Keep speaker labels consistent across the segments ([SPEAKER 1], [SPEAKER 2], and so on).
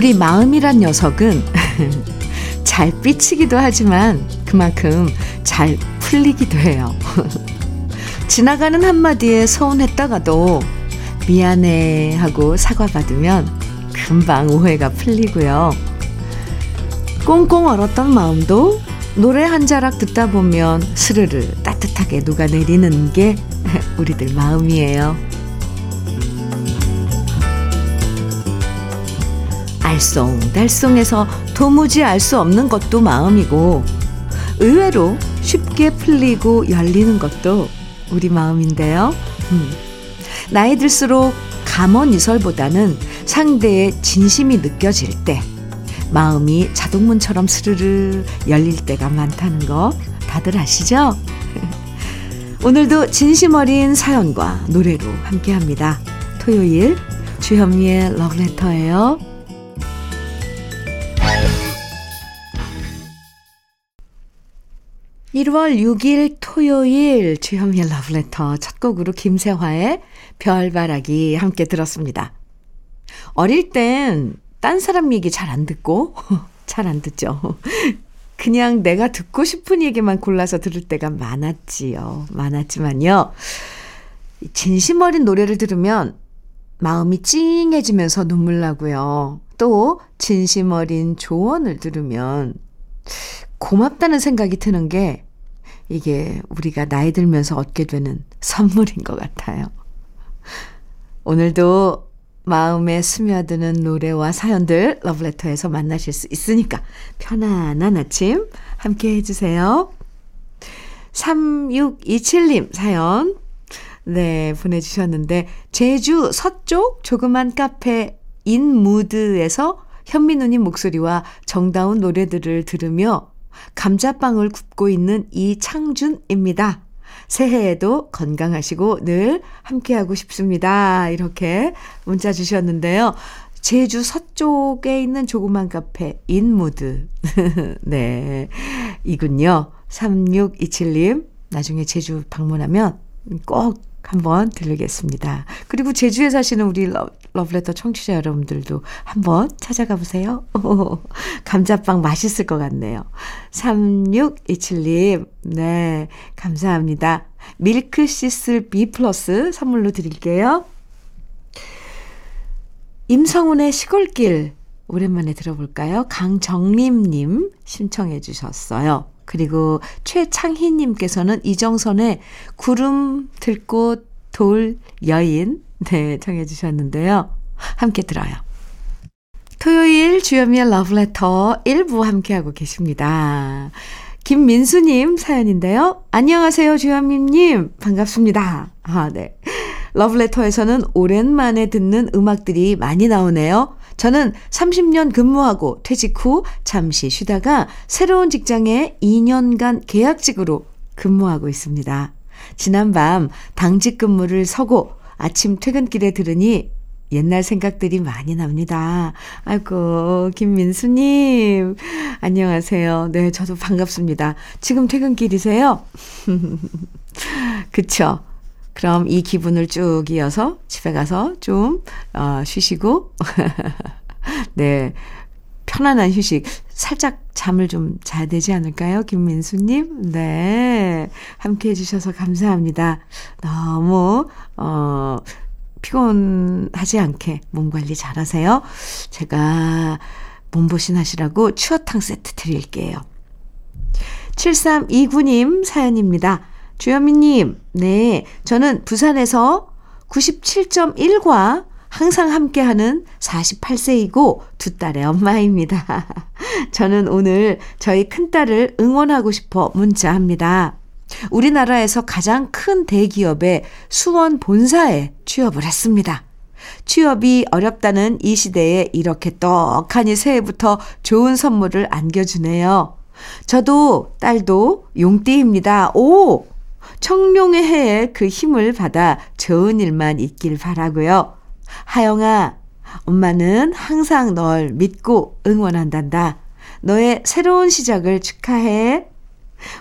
[SPEAKER 1] 우리 마음이란 녀석은 잘 삐치기도 하지만 그만큼 잘 풀리기도 해요. 지나가는 한마디에 서운했다가도 미안해 하고 사과받으면 금방 오해가 풀리고요. 꽁꽁 얼었던 마음도 노래 한 자락 듣다 보면 스르르 따뜻하게 녹아내리는 게 우리들 마음이에요. 알쏭달쏭해서 도무지 알 수 없는 것도 마음이고 의외로 쉽게 풀리고 열리는 것도 우리 마음인데요. 음. 나이 들수록 감언이설보다는 상대의 진심이 느껴질 때 마음이 자동문처럼 스르르 열릴 때가 많다는 거 다들 아시죠? 오늘도 진심 어린 사연과 노래로 함께합니다. 토요일 주현미의 러브레터예요. 1월 6일 토요일 주현미의 러브레터 첫 곡으로 김세화의 별바라기 함께 들었습니다. 어릴 땐 딴 사람 얘기 잘 안 듣고 잘 안 듣죠. 그냥 내가 듣고 싶은 얘기만 골라서 들을 때가 많았지요. 많았지만요. 진심 어린 노래를 들으면 마음이 찡해지면서 눈물 나고요. 또 진심 어린 조언을 들으면 고맙다는 생각이 드는 게 이게 우리가 나이 들면서 얻게 되는 선물인 것 같아요. 오늘도 마음에 스며드는 노래와 사연들 러브레터에서 만나실 수 있으니까 편안한 아침 함께 해주세요. 3627님 사연 네 보내주셨는데 제주 서쪽 조그만 카페 인무드에서 현민우님 목소리와 정다운 노래들을 들으며 감자빵을 굽고 있는 이창준입니다. 새해에도 건강하시고 늘 함께하고 싶습니다. 이렇게 문자 주셨는데요. 제주 서쪽에 있는 조그만 카페 인무드. 네. 이군요. 3627님. 나중에 제주 방문하면 꼭 한번 들르겠습니다. 그리고 제주에 사시는 우리 러, 러브레터 청취자 여러분들도 한번 찾아가 보세요. 감자빵 맛있을 것 같네요. 3627님, 네, 감사합니다. 밀크 시슬 B 플러스 선물로 드릴게요. 임성훈의 시골길, 오랜만에 들어볼까요? 강정림님 신청해 주셨어요. 그리고 최창희님께서는 이정선의 구름 들꽃 돌 여인 네 청해 주셨는데요. 함께 들어요. 토요일 주현미의 러브레터 1부 함께하고 계십니다. 김민수님 사연인데요. 안녕하세요, 주현미님. 반갑습니다. 아, 네. 러브레터에서는 오랜만에 듣는 음악들이 많이 나오네요. 저는 30년 근무하고 퇴직 후 잠시 쉬다가 새로운 직장에 2년간 계약직으로 근무하고 있습니다. 지난밤 당직 근무를 서고 아침 퇴근길에 들으니 옛날 생각들이 많이 납니다. 아이고, 김민수님. 안녕하세요. 네, 저도 반갑습니다. 지금 퇴근길이세요? 그쵸? 그럼 이 기분을 쭉 이어서 집에 가서 좀, 어, 쉬시고, 네. 편안한 휴식. 살짝 잠을 좀 자야 되지 않을까요? 김민수님? 네. 함께 해 주셔서 감사합니다. 너무, 어, 피곤하지 않게 몸 관리 잘 하세요. 제가 몸보신 하시라고 추어탕 세트 드릴게요. 7329님 사연입니다. 주현미님, 네. 저는 부산에서 97.1과 항상 함께하는 48세이고 두 딸의 엄마입니다. 저는 오늘 저희 큰딸을 응원하고 싶어 문자합니다. 우리나라에서 가장 큰 대기업의 수원 본사에 취업을 했습니다. 취업이 어렵다는 이 시대에 이렇게 떡하니 새해부터 좋은 선물을 안겨주네요. 저도 딸도 용띠입니다. 오! 청룡의 해에 그 힘을 받아 좋은 일만 있길 바라고요. 하영아, 엄마는 항상 널 믿고 응원한단다. 너의 새로운 시작을 축하해.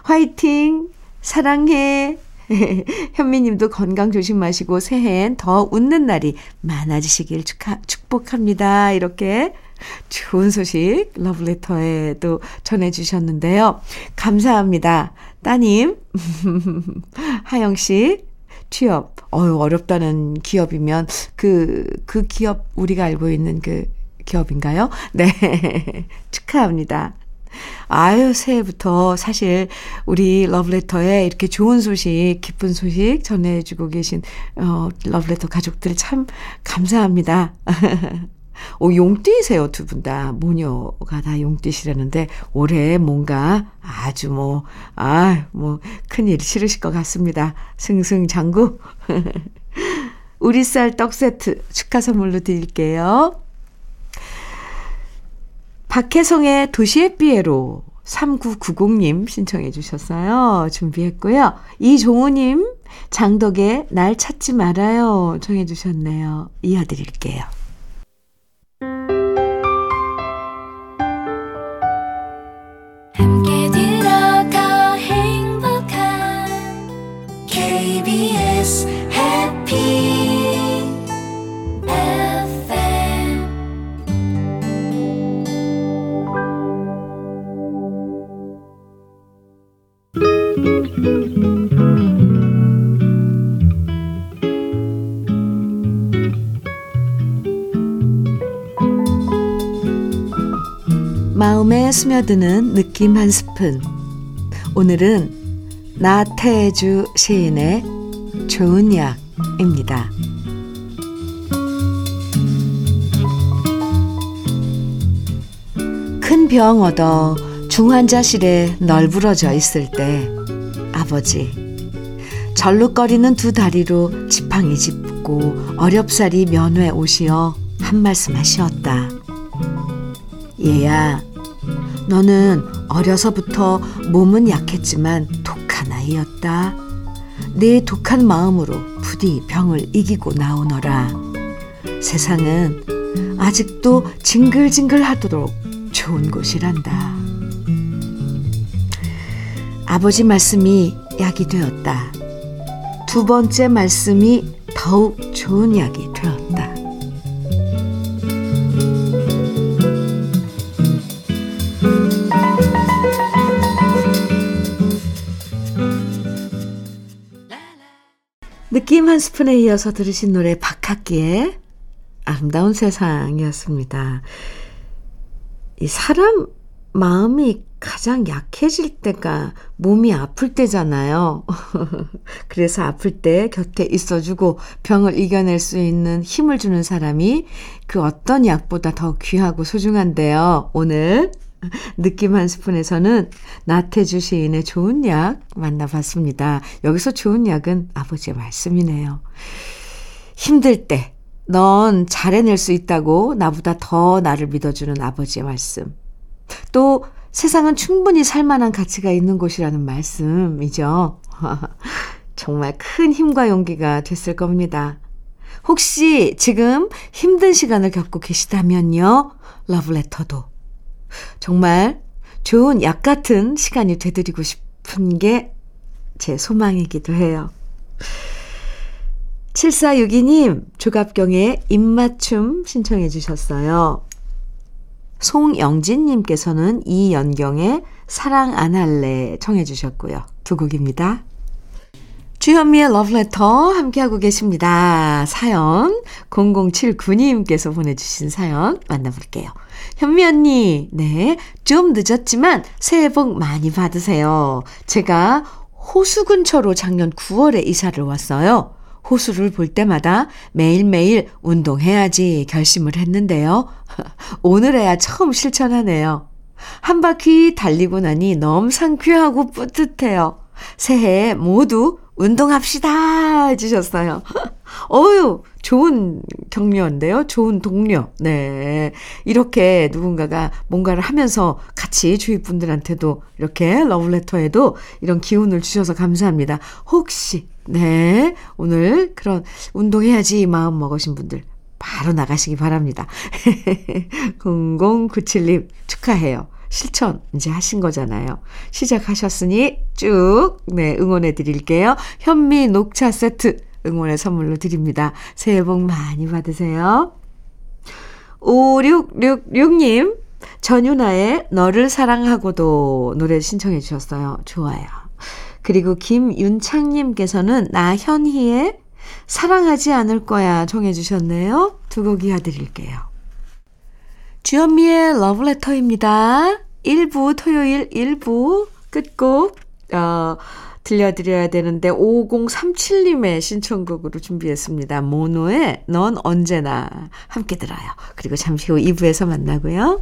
[SPEAKER 1] 화이팅! 사랑해. 현미님도 건강 조심하시고 새해엔 더 웃는 날이 많아지시길 축하, 축복합니다. 이렇게 좋은 소식 러브레터에도 전해주셨는데요. 감사합니다. 따님, 하영 씨, 취업. 어유 어렵다는 기업이면 그, 그 기업, 우리가 알고 있는 그 기업인가요? 네. 축하합니다. 아유, 새해부터 사실 우리 러브레터에 이렇게 좋은 소식, 기쁜 소식 전해주고 계신, 어, 러브레터 가족들 참 감사합니다. 오, 용띠세요, 두 분 다. 모녀가 다 용띠시라는데, 올해 뭔가 아주 뭐, 아, 뭐, 큰일 싫으실 것 같습니다. 승승장구. 우리 쌀 떡 세트 축하 선물로 드릴게요. 박혜성의 도시의 삐에로 3990님 신청해 주셨어요. 준비했고요. 이종우님, 장덕의 날 찾지 말아요. 정해 주셨네요. 이어드릴게요. 스며드는 느낌 한 스푼. 오늘은 나태주 시인의 좋은 약입니다. 큰 병 얻어 중환자실에 널브러져 있을 때 아버지 절룩거리는 두 다리로 지팡이 짚고 어렵사리 면회 오시어 한 말씀 하시었다. 얘야, 너는 어려서부터 몸은 약했지만 독한 아이였다. 내 독한 마음으로 부디 병을 이기고 나오너라. 세상은 아직도 징글징글 하도록 좋은 곳이란다. 아버지 말씀이 약이 되었다. 두 번째 말씀이 더욱 좋은 약이 되었다. 느낌 한 스푼에 이어서 들으신 노래 박학기의 아름다운 세상이었습니다. 이 사람 마음이 가장 약해질 때가 몸이 아플 때잖아요. 그래서 아플 때 곁에 있어주고 병을 이겨낼 수 있는 힘을 주는 사람이 그 어떤 약보다 더 귀하고 소중한데요. 오늘 느낌 한 스푼에서는 나태주 시인의 좋은 약 만나봤습니다. 여기서 좋은 약은 아버지의 말씀이네요. 힘들 때, 넌 잘해낼 수 있다고 나보다 더 나를 믿어주는 아버지의 말씀. 또 세상은 충분히 살만한 가치가 있는 곳이라는 말씀이죠. 정말 큰 힘과 용기가 됐을 겁니다. 혹시 지금 힘든 시간을 겪고 계시다면요. 러브레터도 정말 좋은 약 같은 시간이 되드리고 싶은 게 제 소망이기도 해요. 7462님, 조갑경의 입맞춤 신청해 주셨어요. 송영진님께서는 이연경의 사랑 안 할래 청해 주셨고요. 두 곡입니다. 주현미의 러브레터 함께하고 계십니다. 사연 0079님께서 보내주신 사연 만나볼게요. 현미 언니, 네, 좀 늦었지만 새해 복 많이 받으세요. 제가 호수 근처로 작년 9월에 이사를 왔어요. 호수를 볼 때마다 매일매일 운동해야지 결심을 했는데요. 오늘에야 처음 실천하네요. 한 바퀴 달리고 나니 너무 상쾌하고 뿌듯해요. 새해 모두 운동합시다 해주셨어요. 어유 좋은 격려인데요. 좋은 동료. 네. 이렇게 누군가가 뭔가를 하면서 같이 주위 분들한테도 이렇게 러브레터에도 이런 기운을 주셔서 감사합니다. 혹시, 네. 오늘 그런 운동해야지 마음 먹으신 분들 바로 나가시기 바랍니다. 0097님 축하해요. 실천 이제 하신 거잖아요. 시작하셨으니 쭉, 네, 응원해 드릴게요. 현미 녹차 세트 응원의 선물로 드립니다. 새해 복 많이 받으세요. 5666님, 전윤아의 너를 사랑하고도 노래 신청해 주셨어요. 좋아요. 그리고 김윤창님께서는 나현희의 사랑하지 않을 거야 정해 주셨네요. 두 곡 이어드릴게요. 주현미의 러브레터입니다. 1부 토요일 1부 끝곡 어, 들려드려야 되는데 5037님의 신청곡으로 준비했습니다. 모노의 넌 언제나 함께 들어요. 그리고 잠시 후 2부에서 만나고요.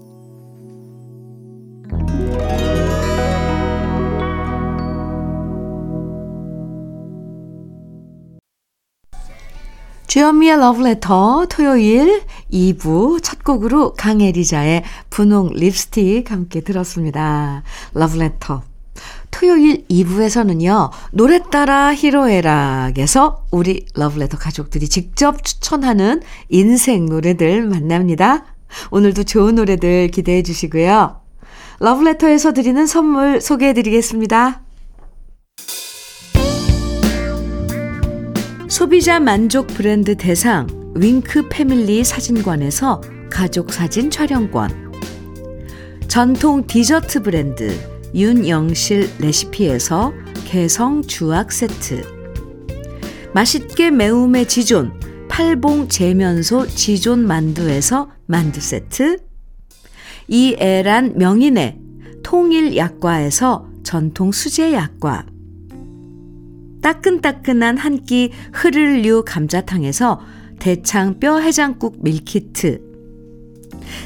[SPEAKER 1] 주현미의 Letter 토요일 2부 첫 곡으로 강혜리자의 분홍 립스틱 함께 들었습니다. Letter. 토요일 2부에서는요, 노래 따라 히로에락에서 우리 러브레터 가족들이 직접 추천하는 인생 노래들 만납니다. 오늘도 좋은 노래들 기대해 주시고요. 러브레터에서 드리는 선물 소개해 드리겠습니다. 소비자 만족 브랜드 대상 윙크 패밀리 사진관에서 가족 사진 촬영권. 전통 디저트 브랜드 윤영실 레시피에서 개성 주악 세트. 맛있게 매움의 지존 팔봉 재면소 지존 만두에서 만두 세트. 이애란 명인의 통일 약과에서 전통 수제 약과. 따끈따끈한 한 끼 흐를류 감자탕에서 대창 뼈 해장국 밀키트.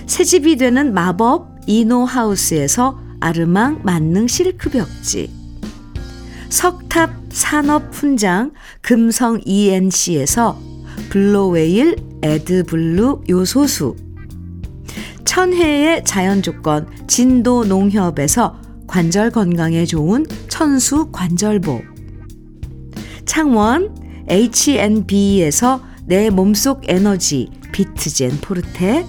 [SPEAKER 1] 새집이 되는 마법 이노하우스에서 아르망 만능 실크 벽지. 석탑 산업 훈장 금성 ENC에서 블루웨일 애드블루 요소수. 천혜의 자연 조건 진도 농협에서 관절 건강에 좋은 천수 관절보. 창원 H&B에서 내 몸속 에너지 비트젠 포르테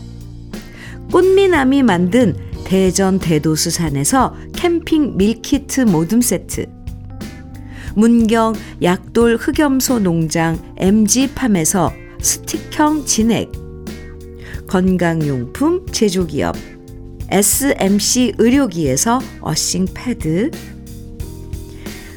[SPEAKER 1] 꽃미남이 만든 대전 대도수산에서 캠핑 밀키트 모듬 세트 문경 약돌 흑염소 농장 MG팜에서 스틱형 진액 건강용품 제조기업 SMC 의료기에서 earthing 패드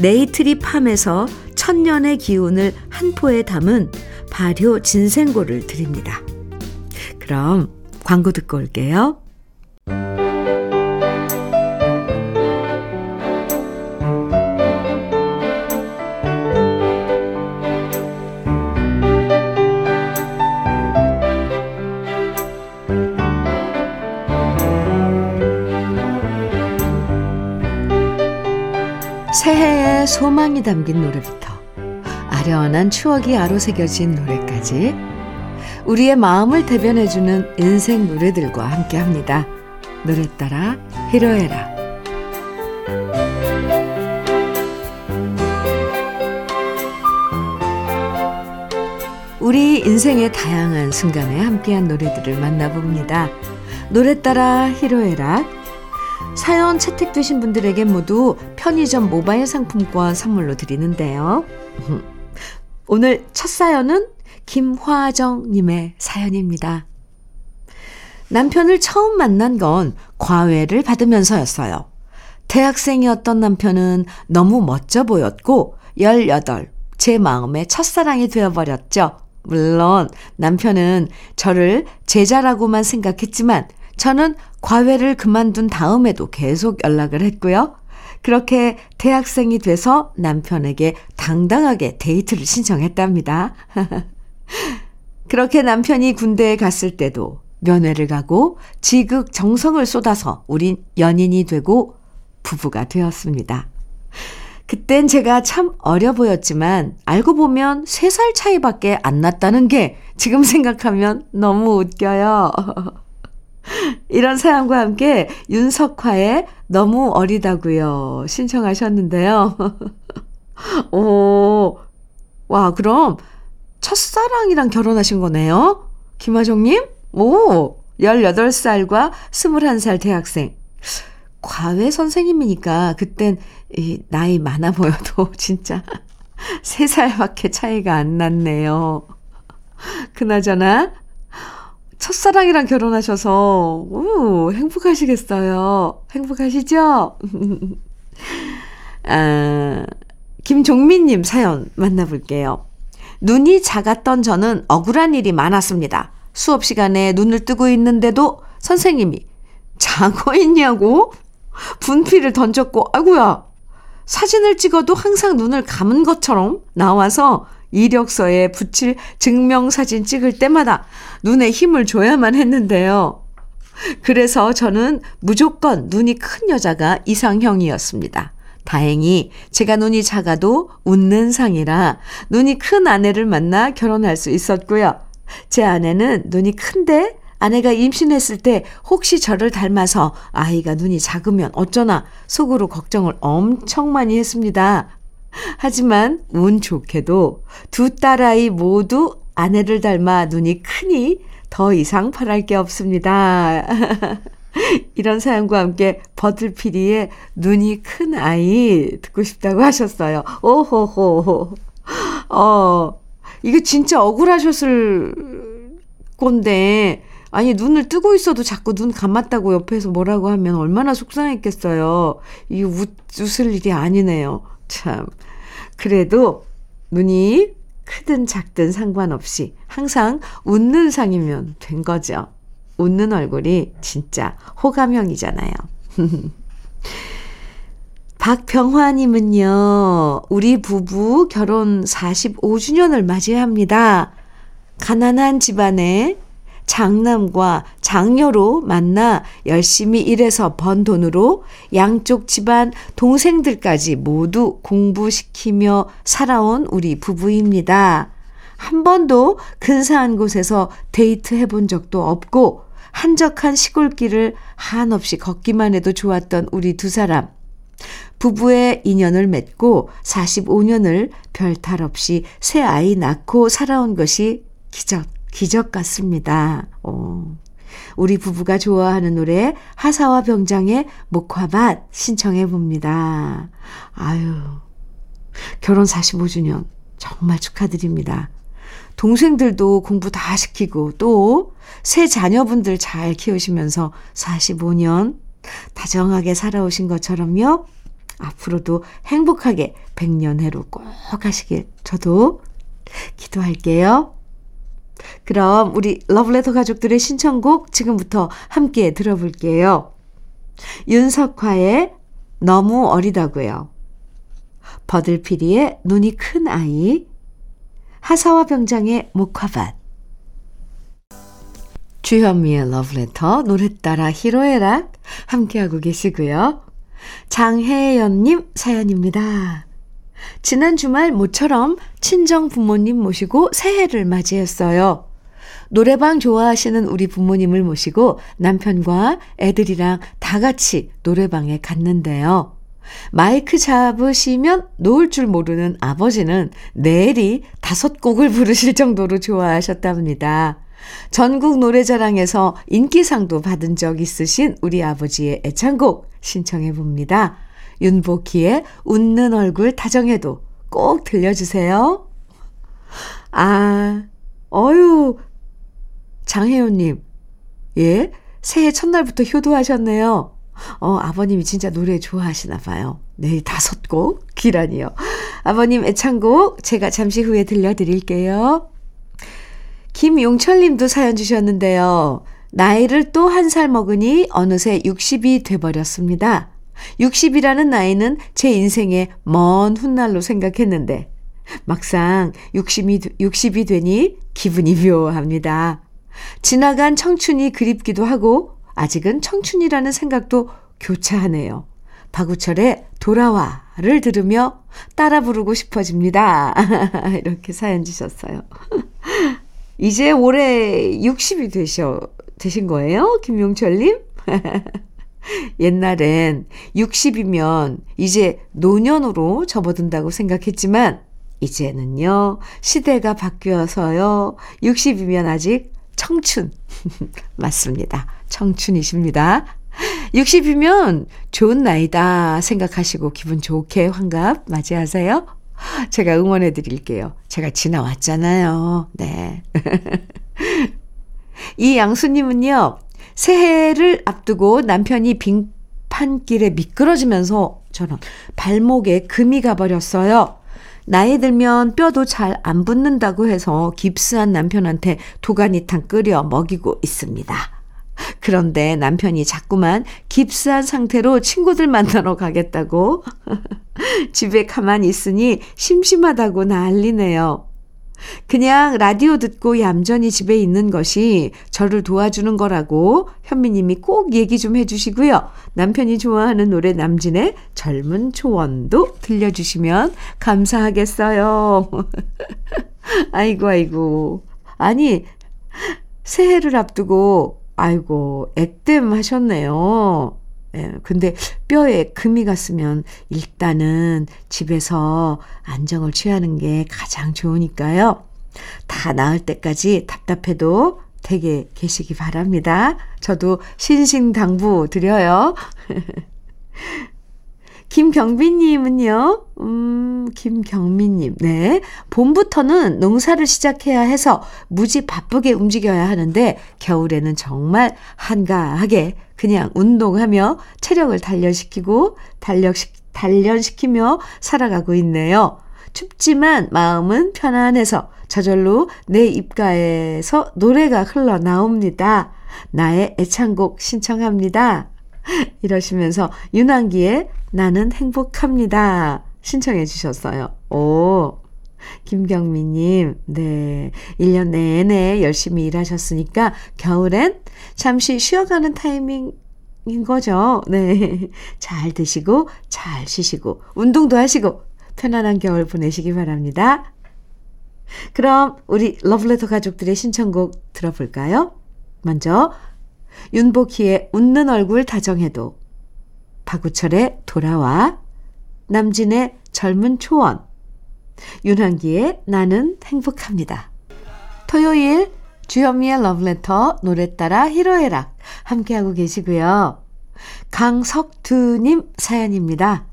[SPEAKER 1] 네이트리 팜에서 천년의 기운을 한 포에 담은 발효 진생고를 드립니다. 그럼 광고 듣고 올게요. 새해 의 소망이 담긴 노래부터 아련한 추억이 아로새겨진 노래까지 우리의 마음을 대변해주는 인생 노래들과 함께 합니다. 노래 따라 히로에라. 우리 인생의 다양한 순간에 함께한 노래들을 만나봅니다. 노래 따라 히로에락 사연 채택되신 분들에게 모두 편의점 모바일 상품권 선물로 드리는데요. 오늘 첫 사연은 김화정님의 사연입니다. 남편을 처음 만난 건 과외를 받으면서였어요. 대학생이었던 남편은 너무 멋져 보였고, 18, 제 마음의 첫사랑이 되어버렸죠. 물론 남편은 저를 제자라고만 생각했지만 저는 과외를 그만둔 다음에도 계속 연락을 했고요. 그렇게 대학생이 돼서 남편에게 당당하게 데이트를 신청했답니다. 그렇게 남편이 군대에 갔을 때도 면회를 가고 지극 정성을 쏟아서 우린 연인이 되고 부부가 되었습니다. 그땐 제가 참 어려 보였지만 알고 보면 3살 차이밖에 안 났다는 게 지금 생각하면 너무 웃겨요. 이런 사연과 함께 윤석화의 너무 어리다고요. 신청하셨는데요. 오, 와, 그럼 첫사랑이랑 결혼하신 거네요? 김하정님? 오, 18살과 21살 대학생. 과외 선생님이니까 그땐 이 나이 많아 보여도 진짜 3살밖에 차이가 안 났네요. 그나저나 첫사랑이랑 결혼하셔서 오, 행복하시겠어요. 행복하시죠? 아, 김종민님 사연 만나볼게요. 눈이 작았던 저는 억울한 일이 많았습니다. 수업 시간에 눈을 뜨고 있는데도 선생님이 자고 있냐고 분필을 던졌고 아이고야 사진을 찍어도 항상 눈을 감은 것처럼 나와서 이력서에 붙일 증명사진 찍을 때마다 눈에 힘을 줘야만 했는데요. 그래서 저는 무조건 눈이 큰 여자가 이상형이었습니다. 다행히 제가 눈이 작아도 웃는 상이라 눈이 큰 아내를 만나 결혼할 수 있었고요. 제 아내는 눈이 큰데 아내가 임신했을 때 혹시 저를 닮아서 아이가 눈이 작으면 어쩌나 속으로 걱정을 엄청 많이 했습니다. 하지만 운 좋게도 두 딸아이 모두 아내를 닮아 눈이 크니 더 이상 바랄 게 없습니다. 이런 사연과 함께 버들피리의 눈이 큰 아이 듣고 싶다고 하셨어요. 오호호. 어, 이거 진짜 억울하셨을 건데, 아니, 눈을 뜨고 있어도 자꾸 눈 감았다고 옆에서 뭐라고 하면 얼마나 속상했겠어요. 이 웃, 웃을 일이 아니네요. 참. 그래도 눈이 크든 작든 상관없이 항상 웃는 상이면 된 거죠. 웃는 얼굴이 진짜 호감형이잖아요. 박병화님은요, 우리 부부 결혼 45주년을 맞이합니다. 가난한 집안에 장남과 장녀로 만나 열심히 일해서 번 돈으로 양쪽 집안 동생들까지 모두 공부시키며 살아온 우리 부부입니다. 한 번도 근사한 곳에서 데이트 해 본 적도 없고 한적한 시골길을 한없이 걷기만 해도 좋았던 우리 두 사람. 부부의 인연을 맺고 45년을 별 탈 없이 새 아이 낳고 살아온 것이 기적. 기적 같습니다. 오. 우리 부부가 좋아하는 노래 하사와 병장의 목화밭 신청해 봅니다. 아유. 결혼 45주년 정말 축하드립니다. 동생들도 공부 다 시키고 또 새 자녀분들 잘 키우시면서 45년 다정하게 살아오신 것처럼요. 앞으로도 행복하게 100년 해로 꼭 하시길 저도 기도할게요. 그럼 우리 러브레터 가족들의 신청곡 지금부터 함께 들어볼게요. 윤석화의 너무 어리다고요. 버들피리의 눈이 큰 아이, 하사와 병장의 목화밭, 주현미의 러브레터, 노래 따라 히로에락 함께하고 계시고요. 장혜연님 사연입니다. 지난 주말 모처럼 친정 부모님 모시고 새해를 맞이했어요. 노래방 좋아하시는 우리 부모님을 모시고 남편과 애들이랑 다 같이 노래방에 갔는데요. 마이크 잡으시면 놓을 줄 모르는 아버지는 내일이 다섯 곡을 부르실 정도로 좋아하셨답니다. 전국 노래자랑에서 인기상도 받은 적 있으신 우리 아버지의 애창곡 신청해 봅니다. 윤복희의 웃는 얼굴 다정해도 꼭 들려주세요. 아, 어유 장혜연님, 예, 새해 첫날부터 효도하셨네요. 어, 아버님이 진짜 노래 좋아하시나 봐요. 내일 다섯 곡, 기란이요. 아버님 애창곡 제가 잠시 후에 들려드릴게요. 김용철 님도 사연 주셨는데요. 나이를 또 한 살 먹으니 어느새 60이 돼버렸습니다. 60이라는 나이는 제 인생의 먼 훗날로 생각했는데, 막상 60이, 60이 되니 기분이 묘합니다. 지나간 청춘이 그립기도 하고, 아직은 청춘이라는 생각도 교차하네요. 박우철의 돌아와를 들으며 따라 부르고 싶어집니다. 이렇게 사연 주셨어요. 이제 올해 60이 되셔, 되신 거예요? 김용철님? 옛날엔 60이면 이제 노년으로 접어든다고 생각했지만, 이제는요, 시대가 바뀌어서요, 60이면 아직 청춘. 맞습니다. 청춘이십니다. 60이면 좋은 나이다 생각하시고 기분 좋게 환갑 맞이하세요. 제가 응원해 드릴게요. 제가 지나왔잖아요. 네. 이 양수님은요, 새해를 앞두고 남편이 빙판길에 미끄러지면서 저는 발목에 금이 가버렸어요. 나이 들면 뼈도 잘 안 붙는다고 해서 깁스한 남편한테 도가니탕 끓여 먹이고 있습니다. 그런데 남편이 자꾸만 깁스한 상태로 친구들 만나러 가겠다고 집에 가만히 있으니 심심하다고 난리네요. 그냥 라디오 듣고 얌전히 집에 있는 것이 저를 도와주는 거라고 현미님이 꼭 얘기 좀 해주시고요. 남편이 좋아하는 노래 남진의 젊은 초원도 들려주시면 감사하겠어요. 아이고, 아이고. 아니, 새해를 앞두고, 아이고, 액땜 하셨네요. 예, 근데 뼈에 금이 갔으면 일단은 집에서 안정을 취하는 게 가장 좋으니까요. 다 나을 때까지 답답해도 되게 계시기 바랍니다. 저도 신신당부 드려요. 김경빈님은요, 음, 김경민님, 네. 봄부터는 농사를 시작해야 해서 무지 바쁘게 움직여야 하는데, 겨울에는 정말 한가하게 그냥 운동하며 체력을 단련시키고, 단력시, 단련시키며 살아가고 있네요. 춥지만 마음은 편안해서 저절로 내 입가에서 노래가 흘러나옵니다. 나의 애창곡 신청합니다. 이러시면서 윤한기의 나는 행복합니다. 신청해 주셨어요. 오, 김경미님, 네. 1년 내내 열심히 일하셨으니까 겨울엔 잠시 쉬어가는 타이밍 인 거죠. 네. 잘 드시고, 잘 쉬시고, 운동도 하시고, 편안한 겨울 보내시기 바랍니다. 그럼 우리 러브레터 가족들의 신청곡 들어볼까요? 먼저 윤복희의 웃는 얼굴 다정해도, 박우철의 돌아와, 남진의 젊은 초원, 윤한기의 나는 행복합니다. 토요일 주현미의 러브레터 노래 따라 히로에락 함께하고 계시고요. 강석두님 사연입니다.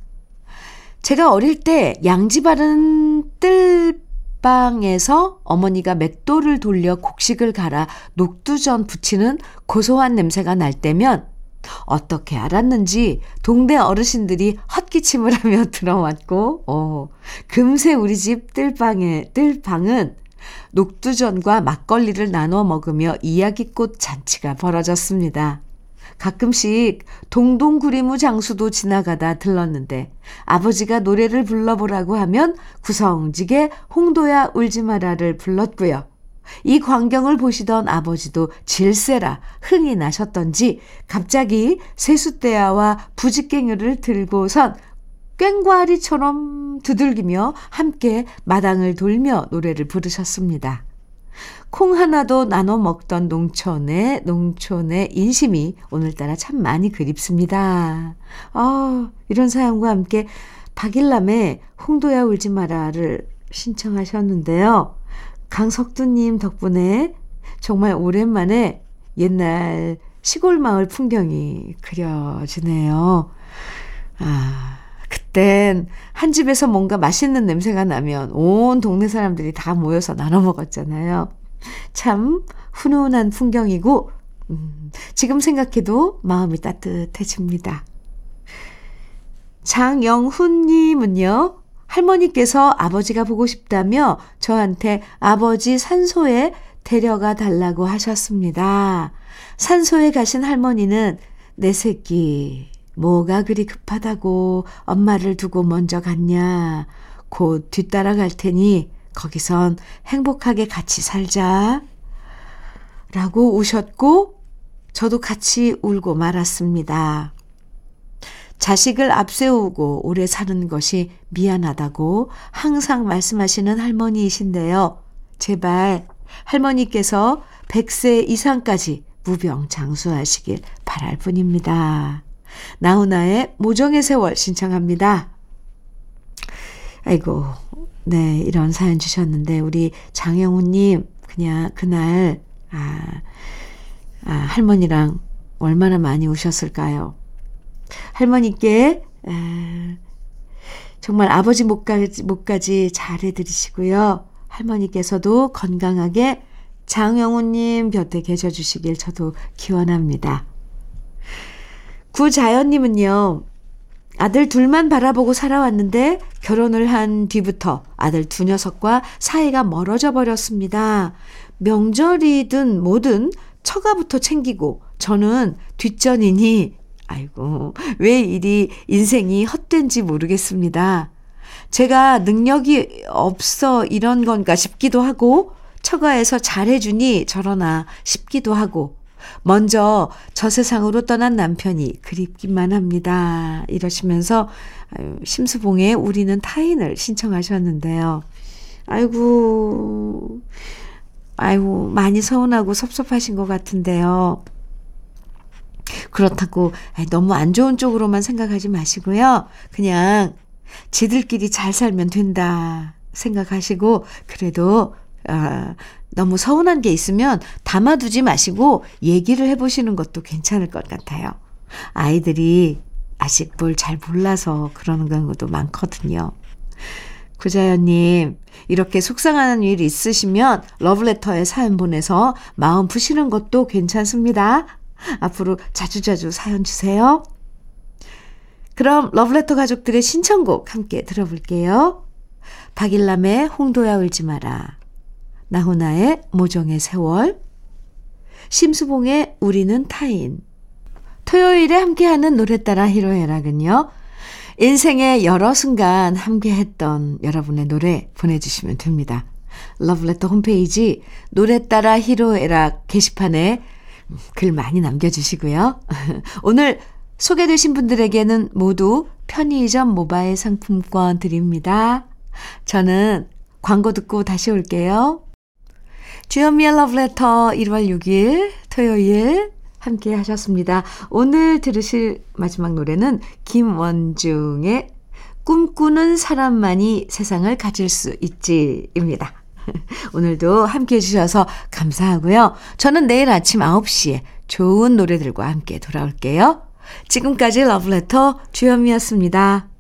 [SPEAKER 1] 제가 어릴 때 양지 바른 뜰 팟빵에서 어머니가 맷돌을 돌려 곡식을 갈아 녹두전 부치는 고소한 냄새가 날 때면 어떻게 알았는지 동네 어르신들이 헛기침을 하며 들어왔고, 어, 금세 우리 집 뜰방에, 뜰방은 녹두전과 막걸리를 나눠 먹으며 이야기꽃 잔치가 벌어졌습니다. 가끔씩 동동구리무 장수도 지나가다 들렀는데 아버지가 노래를 불러보라고 하면 구성지게 홍도야 울지 마라를 불렀고요. 이 광경을 보시던 아버지도 질세라 흥이 나셨던지 갑자기 세숫대야와 부직갱이를 들고선 꽹과리처럼 두들기며 함께 마당을 돌며 노래를 부르셨습니다. 콩 하나도 나눠 먹던 농촌의, 농촌의 인심이 오늘따라 참 많이 그립습니다. 아, 이런 사연과 함께 박일남의 홍도야 울지 마라를 신청하셨는데요. 강석두님 덕분에 정말 오랜만에 옛날 시골 마을 풍경이 그려지네요. 아, 그땐 한 집에서 뭔가 맛있는 냄새가 나면 온 동네 사람들이 다 모여서 나눠 먹었잖아요. 참 훈훈한 풍경이고, 음, 지금 생각해도 마음이 따뜻해집니다. 장영훈님은요, 할머니께서 아버지가 보고 싶다며 저한테 아버지 산소에 데려가 달라고 하셨습니다. 산소에 가신 할머니는 내 새끼, 뭐가 그리 급하다고 엄마를 두고 먼저 갔냐. 곧 뒤따라 갈 테니 거기선 행복하게 같이 살자. 라고 우셨고, 저도 같이 울고 말았습니다. 자식을 앞세우고 오래 사는 것이 미안하다고 항상 말씀하시는 할머니이신데요. 제발 할머니께서 100세 이상까지 무병장수하시길 바랄 뿐입니다. 나훈아의 모정의 세월 신청합니다. 아이고, 네, 이런 사연 주셨는데, 우리 장영우님, 그냥 그날, 아, 아, 할머니랑 얼마나 많이 우셨을까요? 할머니께, 에, 정말 아버지 목까지, 목까지 잘해드리시고요. 할머니께서도 건강하게 장영우님 곁에 계셔주시길 저도 기원합니다. 구자연님은요, 아들 둘만 바라보고 살아왔는데 결혼을 한 뒤부터 아들 두 녀석과 사이가 멀어져 버렸습니다. 명절이든 뭐든 처가부터 챙기고 저는 뒷전이니 아이고 왜 이리 인생이 헛된지 모르겠습니다. 제가 능력이 없어 이런 건가 싶기도 하고 처가에서 잘해주니 저러나 싶기도 하고 먼저 저 세상으로 떠난 남편이 그립기만 합니다. 이러시면서 심수봉의 우리는 타인을 신청하셨는데요. 아이고, 아이고, 많이 서운하고 섭섭하신 것 같은데요. 그렇다고 너무 안 좋은 쪽으로만 생각하지 마시고요. 그냥 지들끼리 잘 살면 된다 생각하시고, 그래도 아, 너무 서운한 게 있으면 담아두지 마시고 얘기를 해보시는 것도 괜찮을 것 같아요. 아이들이 아직 뭘 잘 몰라서 그러는 경우도 많거든요. 구자연님, 이렇게 속상한 일 있으시면 러브레터에 사연 보내서 마음 푸시는 것도 괜찮습니다. 앞으로 자주자주 사연 주세요. 그럼 러브레터 가족들의 신청곡 함께 들어볼게요. 박일남의 홍도야 울지 마라. 나훈아의 모정의 세월, 심수봉의 우리는 타인. 토요일에 함께하는 노래 따라 히로에락은요. 인생의 여러 순간 함께했던 여러분의 노래 보내주시면 됩니다. 러브레터 홈페이지 노래 따라 히로에락 게시판에 글 많이 남겨주시고요. 오늘 소개되신 분들에게는 모두 편의점 모바일 상품권 드립니다. 저는 광고 듣고 다시 올게요. 주현미의 러브레터 1월 6일 토요일 함께 하셨습니다. 오늘 들으실 마지막 노래는 김원중의 꿈꾸는 사람만이 세상을 가질 수 있지입니다. 오늘도 함께 해주셔서 감사하고요. 저는 내일 아침 9시에 좋은 노래들과 함께 돌아올게요. 지금까지 러브레터 주현미였습니다.